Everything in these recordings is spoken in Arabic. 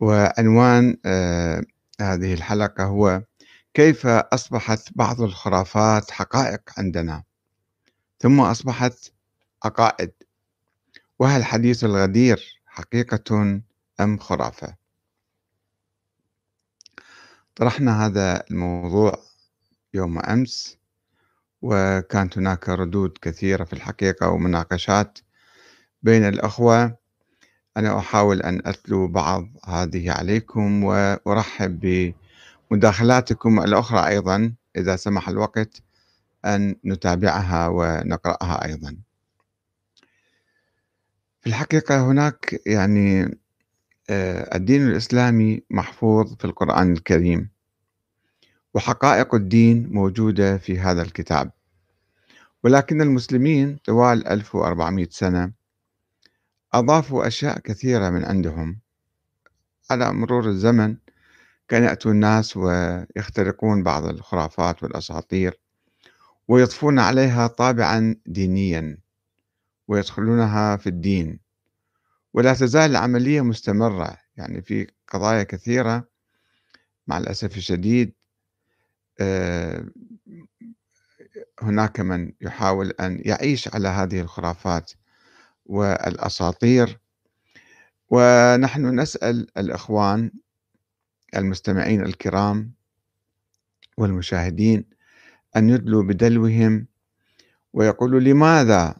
وعنوان آه، هذه الحلقة هو كيف أصبحت بعض الخرافات حقائق عندنا ثم أصبحت عقائد وهل حديث الغدير حقيقة أم خرافة؟ طرحنا هذا الموضوع يوم أمس وكانت هناك ردود كثيرة في الحقيقة ومناقشات بين الأخوة أنا أحاول أن أتلو بعض هذه عليكم وأرحب بمداخلاتكم الأخرى أيضا إذا سمح الوقت أن نتابعها ونقرأها أيضا. في الحقيقة هناك يعني آه، الدين الإسلامي محفوظ في القرآن الكريم وحقائق الدين موجودة في هذا الكتاب. ولكن المسلمين طوال 1400 سنة أضافوا أشياء كثيرة من عندهم. على مرور الزمن كان يأتوا الناس ويخترقون بعض الخرافات والأساطير ويضفون عليها طابعا دينيا ويدخلونها في الدين. ولا تزال العملية مستمرة يعني في قضايا كثيرة مع الأسف الشديد آه، هناك من يحاول أن يعيش على هذه الخرافات. والأساطير. ونحن نسأل الإخوان المستمعين الكرام والمشاهدين أن يدلوا بدلوهم ويقولوا لماذا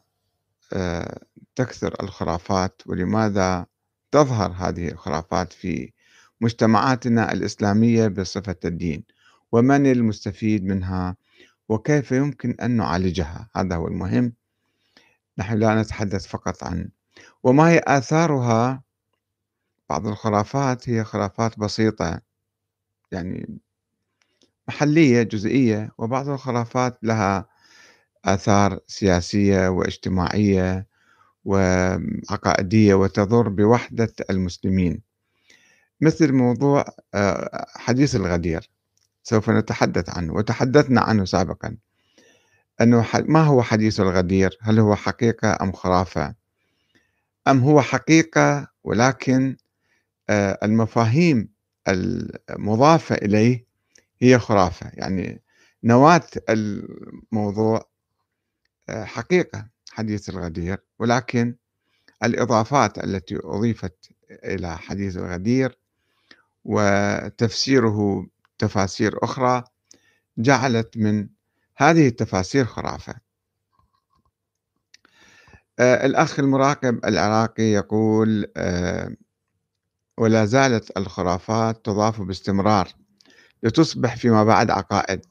آه، تكثر الخرافات ولماذا تظهر هذه الخرافات في مجتمعاتنا الإسلامية بصفة الدين؟ ومن المستفيد منها؟ وكيف يمكن أن نعالجها؟ هذا هو المهم. نحن لا نتحدث فقط عن وما هي آثارها بعض الخرافات هي خرافات بسيطة يعني محلية جزئية وبعض الخرافات لها آثار سياسية واجتماعية وعقائدية وتضر بوحدة المسلمين. مثل موضوع آه، حديث الغدير سوف نتحدث عنه وتحدثنا عنه سابقا. أنه ما هو حديث الغدير؟ هل هو حقيقة أم خرافة؟ أم هو حقيقة ولكن آه، المفاهيم المضافة إليه هي خرافة. يعني نواة الموضوع آه، حقيقة حديث الغدير ولكن الإضافات التي أضيفت إلى حديث الغدير وتفسيره تفاسير أخرى جعلت من هذه التفاسير خرافة. آه الأخ المراقب العراقي يقول آه ولا زالت الخرافات تضاف باستمرار لتصبح فيما بعد عقائد.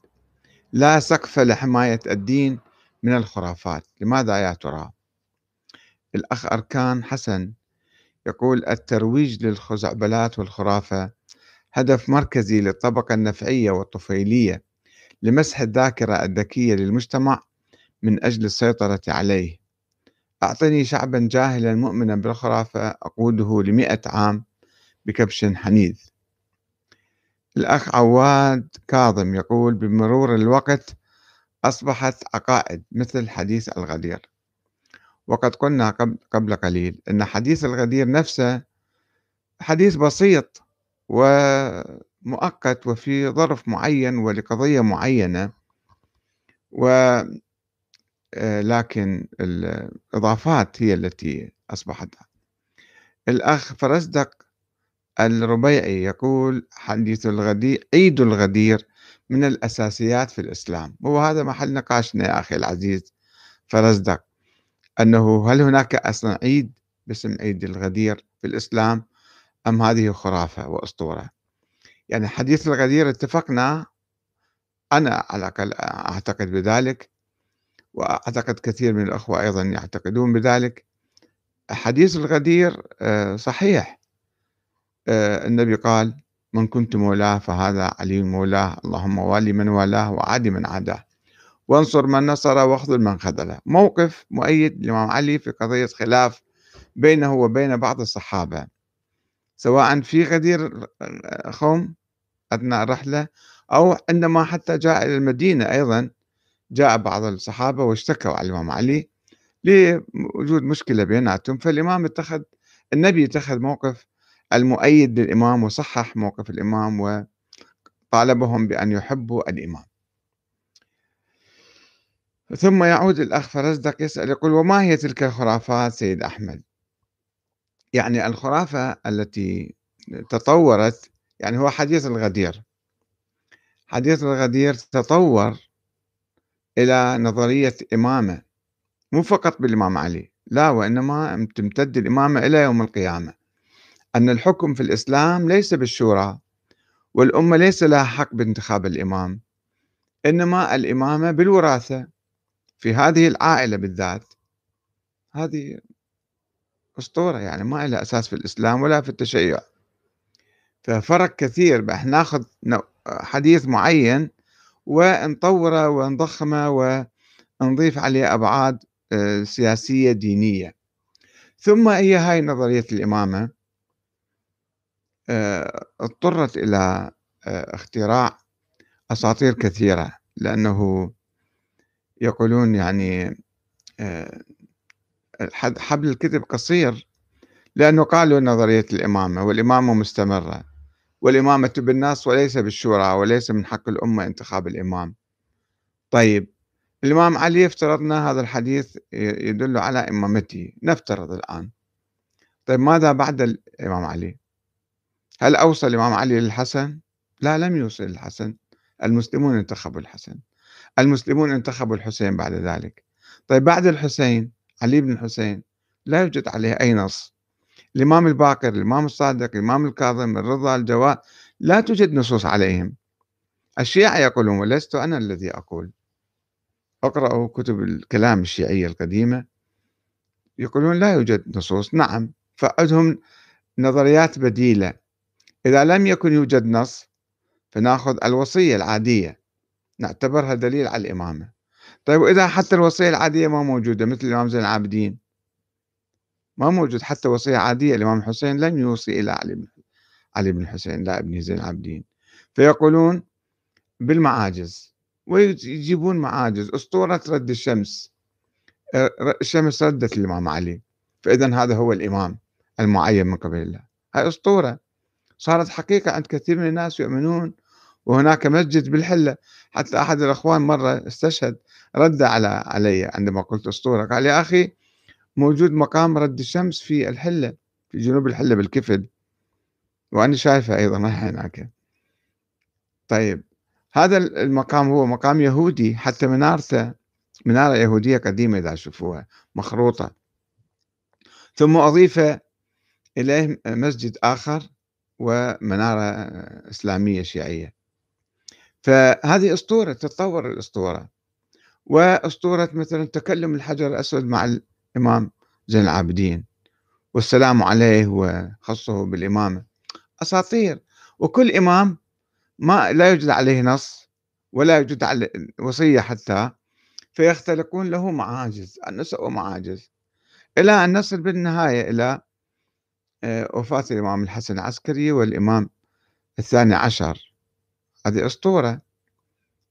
لا سقف لحماية الدين من الخرافات. لماذا يا ترى؟ الأخ أركان حسن يقول الترويج للخزعبلات والخرافة هدف مركزي للطبقة النفعية والطفيلية. لمسح الذاكرة الذكية للمجتمع من أجل السيطرة عليه. أعطني شعبا جاهلا مؤمنا بالخرافة أقوده لمئة عام بكبش حنيذ. الأخ عواد كاظم يقول بمرور الوقت أصبحت عقائد مثل حديث الغدير. وقد قلنا قبل قليل أن حديث الغدير نفسه حديث بسيط ومؤقت وفي ظرف معين ولقضية معينة و آه، الإضافات هي التي أصبحت الأخ فرزدق الربيعي يقول حديث الغدير عيد الغدير من الأساسيات في الإسلام. وهذا محل نقاشنا يا أخي العزيز فرزدق أنه هل هناك أصلا عيد باسم عيد الغدير في الإسلام أم هذه خرافة وأسطورة؟ يعني حديث الغدير اتفقنا أنا على الأقل أعتقد بذلك وأعتقد كثير من الأخوة أيضا يعتقدون بذلك. حديث الغدير آه، صحيح. آه، النبي قال من كنت مولاه فهذا علي مولاه اللهم والي من والاه وعادي من عاداه. وانصر من نصر واخذل من خذله. موقف مؤيد للإمام علي في قضية خلاف بينه وبين بعض الصحابة سواء في غدير خوم أثناء الرحلة أو عندما حتى جاء إلى المدينة أيضا جاء بعض الصحابة واشتكوا على الإمام علي لوجود مشكلة بيناتهم. فالإمام اتخذ النبي اتخذ موقف المؤيد للإمام وصحح موقف الإمام وطالبهم بأن يحبوا الإمام. ثم يعود الأخ فرزدق يسأل يقول وما هي تلك الخرافات سيد أحمد؟ يعني الخرافة التي تطورت يعني هو حديث الغدير. حديث الغدير تطور إلى نظرية إمامة مو فقط بالإمام علي لا وإنما تمتد الإمامة إلى يوم القيامة. أن الحكم في الإسلام ليس بالشورى والأمة ليس لها حق بانتخاب الإمام إنما الإمامة بالوراثة في هذه العائلة بالذات. هذه أسطورة يعني ما لها أساس في الإسلام ولا في التشيع. ففرق كثير. بأن ناخذ حديث معين ونطوره ونضخمه ونضيف عليه أبعاد آه، سياسية دينية. ثم هي هاي نظرية الإمامة آه، اضطرت إلى آه، اختراع أساطير كثيرة لأنه يقولون يعني حبل الكذب قصير. لأنه قالوا نظرية الإمامة والإمامة مستمرة. والإمامة بالناس وليس بالشورى وليس من حق الأمة انتخاب الإمام. طيب الإمام علي افترضنا هذا الحديث يدل على إمامته. نفترض الآن. طيب ماذا بعد الإمام علي؟ هل أوصل الإمام علي للحسن؟ لا لم يوصل للحسن. المسلمون انتخبوا الحسن. المسلمون انتخبوا الحسين بعد ذلك. طيب بعد الحسين علي بن الحسين لا يوجد عليه أي نص. الإمام الباقر الإمام الصادق الإمام الكاظم الرضا الجواد لا توجد نصوص عليهم. الشيعة يقولون ولست أنا الذي أقول. اقرأوا كتب الكلام الشيعية القديمة. يقولون لا يوجد نصوص. نعم فعندهم نظريات بديلة. إذا لم يكن يوجد نص فناخذ الوصية العادية. نعتبرها دليل على الإمامة. طيب وإذا حتى الوصية العادية ما موجودة مثل الإمام زين العابدين؟ ما موجود حتى وصية عادية الإمام الحسين لم يوصي إلى علي بن علي بن الحسين لا ابن زين العابدين. فيقولون بالمعاجز ويجيبون معاجز أسطورة رد الشمس الشمس ردت الإمام علي. فإذا هذا هو الإمام المعين من قبل الله. هاي أسطورة. صارت حقيقة عند كثير من الناس يؤمنون وهناك مسجد بالحلة. حتى أحد الأخوان مرة استشهد رد على علي عندما قلت أسطورة. قال يا أخي موجود مقام رد الشمس في الحلة في جنوب الحلة بالكفد وأنا شايفه أيضا هناك. طيب هذا المقام هو مقام يهودي حتى منارته منارة يهودية قديمة إذا تشوفوها مخروطة. ثم أضيف إليه مسجد آخر ومنارة إسلامية شيعية. فهذه أسطورة تتطور الأسطورة. وأسطورة مثلا تكلم الحجر الأسود مع الإمام زين العابدين. والسلام عليه وخصه بالإمامة. أساطير. وكل إمام ما لا يوجد عليه نص ولا يوجد عليه وصية حتى فيختلقون له معاجز النساء ومعاجز إلى أن نصل بالنهاية إلى آه، وفاة الإمام الحسن العسكري والإمام الثاني عشر. هذه أسطورة.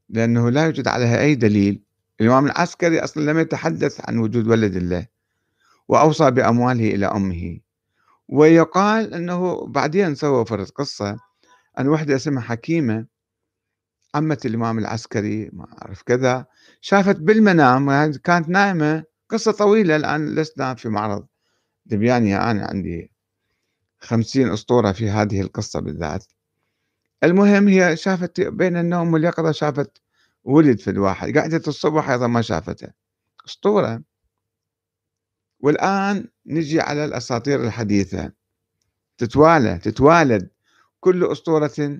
لأنه لا يوجد عليها أي دليل. الإمام العسكري أصلا لم يتحدث عن وجود ولد الله وأوصى بأمواله إلى أمه. ويقال أنه بعدين سوى فرد قصة أن وحدة اسمها حكيمة عمة الإمام العسكري ما أعرف كذا شافت بالمنام كانت نائمة قصة طويلة الآن لسنا في معرض. دبيانية أنا عندي خمسين أسطورة في هذه القصة بالذات. المهم هي شافت بين النوم واليقظة شافت ولد في الواحد قعدت الصبح أيضا ما شافته أسطورة. والآن نجي على الأساطير الحديثة. تتوالى تتوالد. كل أسطورة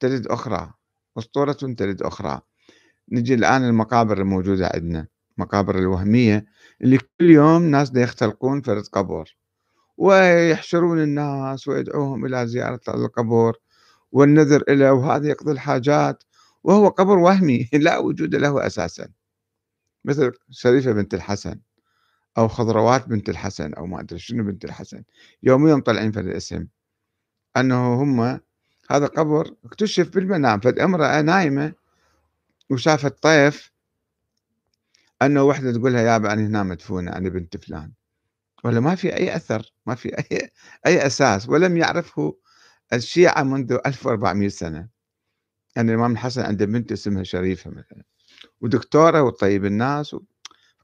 تلد أخرى. أسطورة تلد أخرى. نجي الآن المقابر الموجودة عندنا. مقابر الوهمية اللي كل يوم ناس يختلقون فرد قبر ويحشرون الناس ويدعوهم إلى زيارة القبور. والنذر له وهذا يقضي الحاجات. وهو قبر وهمي لا وجود له أساسا. مثل شريفة بنت الحسن أو خضروات بنت الحسن أو ما أدري شنو بنت الحسن. يوميا طالعين في الاسم. أنه هم هذا قبر اكتشف بالمنام فد امرأة نايمة وشافت طيف. أنه وحدة تقول لها يابا أنا هنا مدفونة أنا بنت فلان. ولا ما في أي أثر ما في أي أي أساس ولم يعرفه الشيعة منذ 1400 سنة. يعني الإمام الحسن عنده بنت اسمها شريفة مثلا ودكتورة وطيب الناس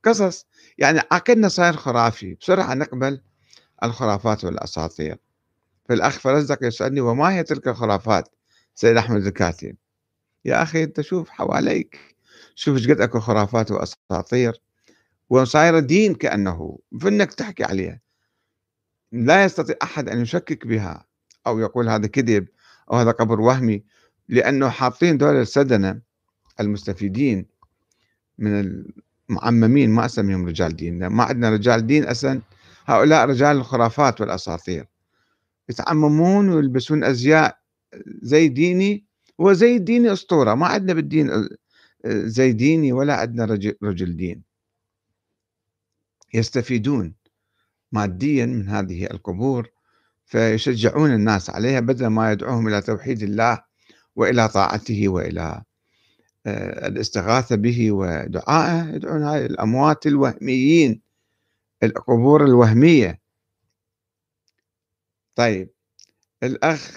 قصص. يعني عقلنا صاير خرافي. بسرعة نقبل الخرافات والأساطير. فالأخ فرزدق يسألني وما هي تلك الخرافات؟ سيد أحمد الكاتب. يا أخي أنت شوف حواليك. شوف إيش قد أكو خرافات وأساطير. وصايرة دين كأنه فإنك تحكي عليها. لا يستطيع أحد أن يشكك بها أو يقول هذا كذب أو هذا قبر وهمي. لأنه حاطين دول السدنة المستفيدين من المعممين ما أسميهم رجال دين. ما عندنا رجال دين أصلا هؤلاء رجال الخرافات والأساطير. يتعممون ويلبسون أزياء زي ديني وزي ديني أسطورة. ما عندنا بالدين زي ديني ولا عندنا رجل, رجل دين. يستفيدون ماديا من هذه القبور فيشجعون الناس عليها بدل ما يدعوهم إلى توحيد الله وإلى طاعته وإلى آه، الاستغاثة به ودعائه. يدعون هاي الأموات الوهميين القبور الوهمية. طيب الأخ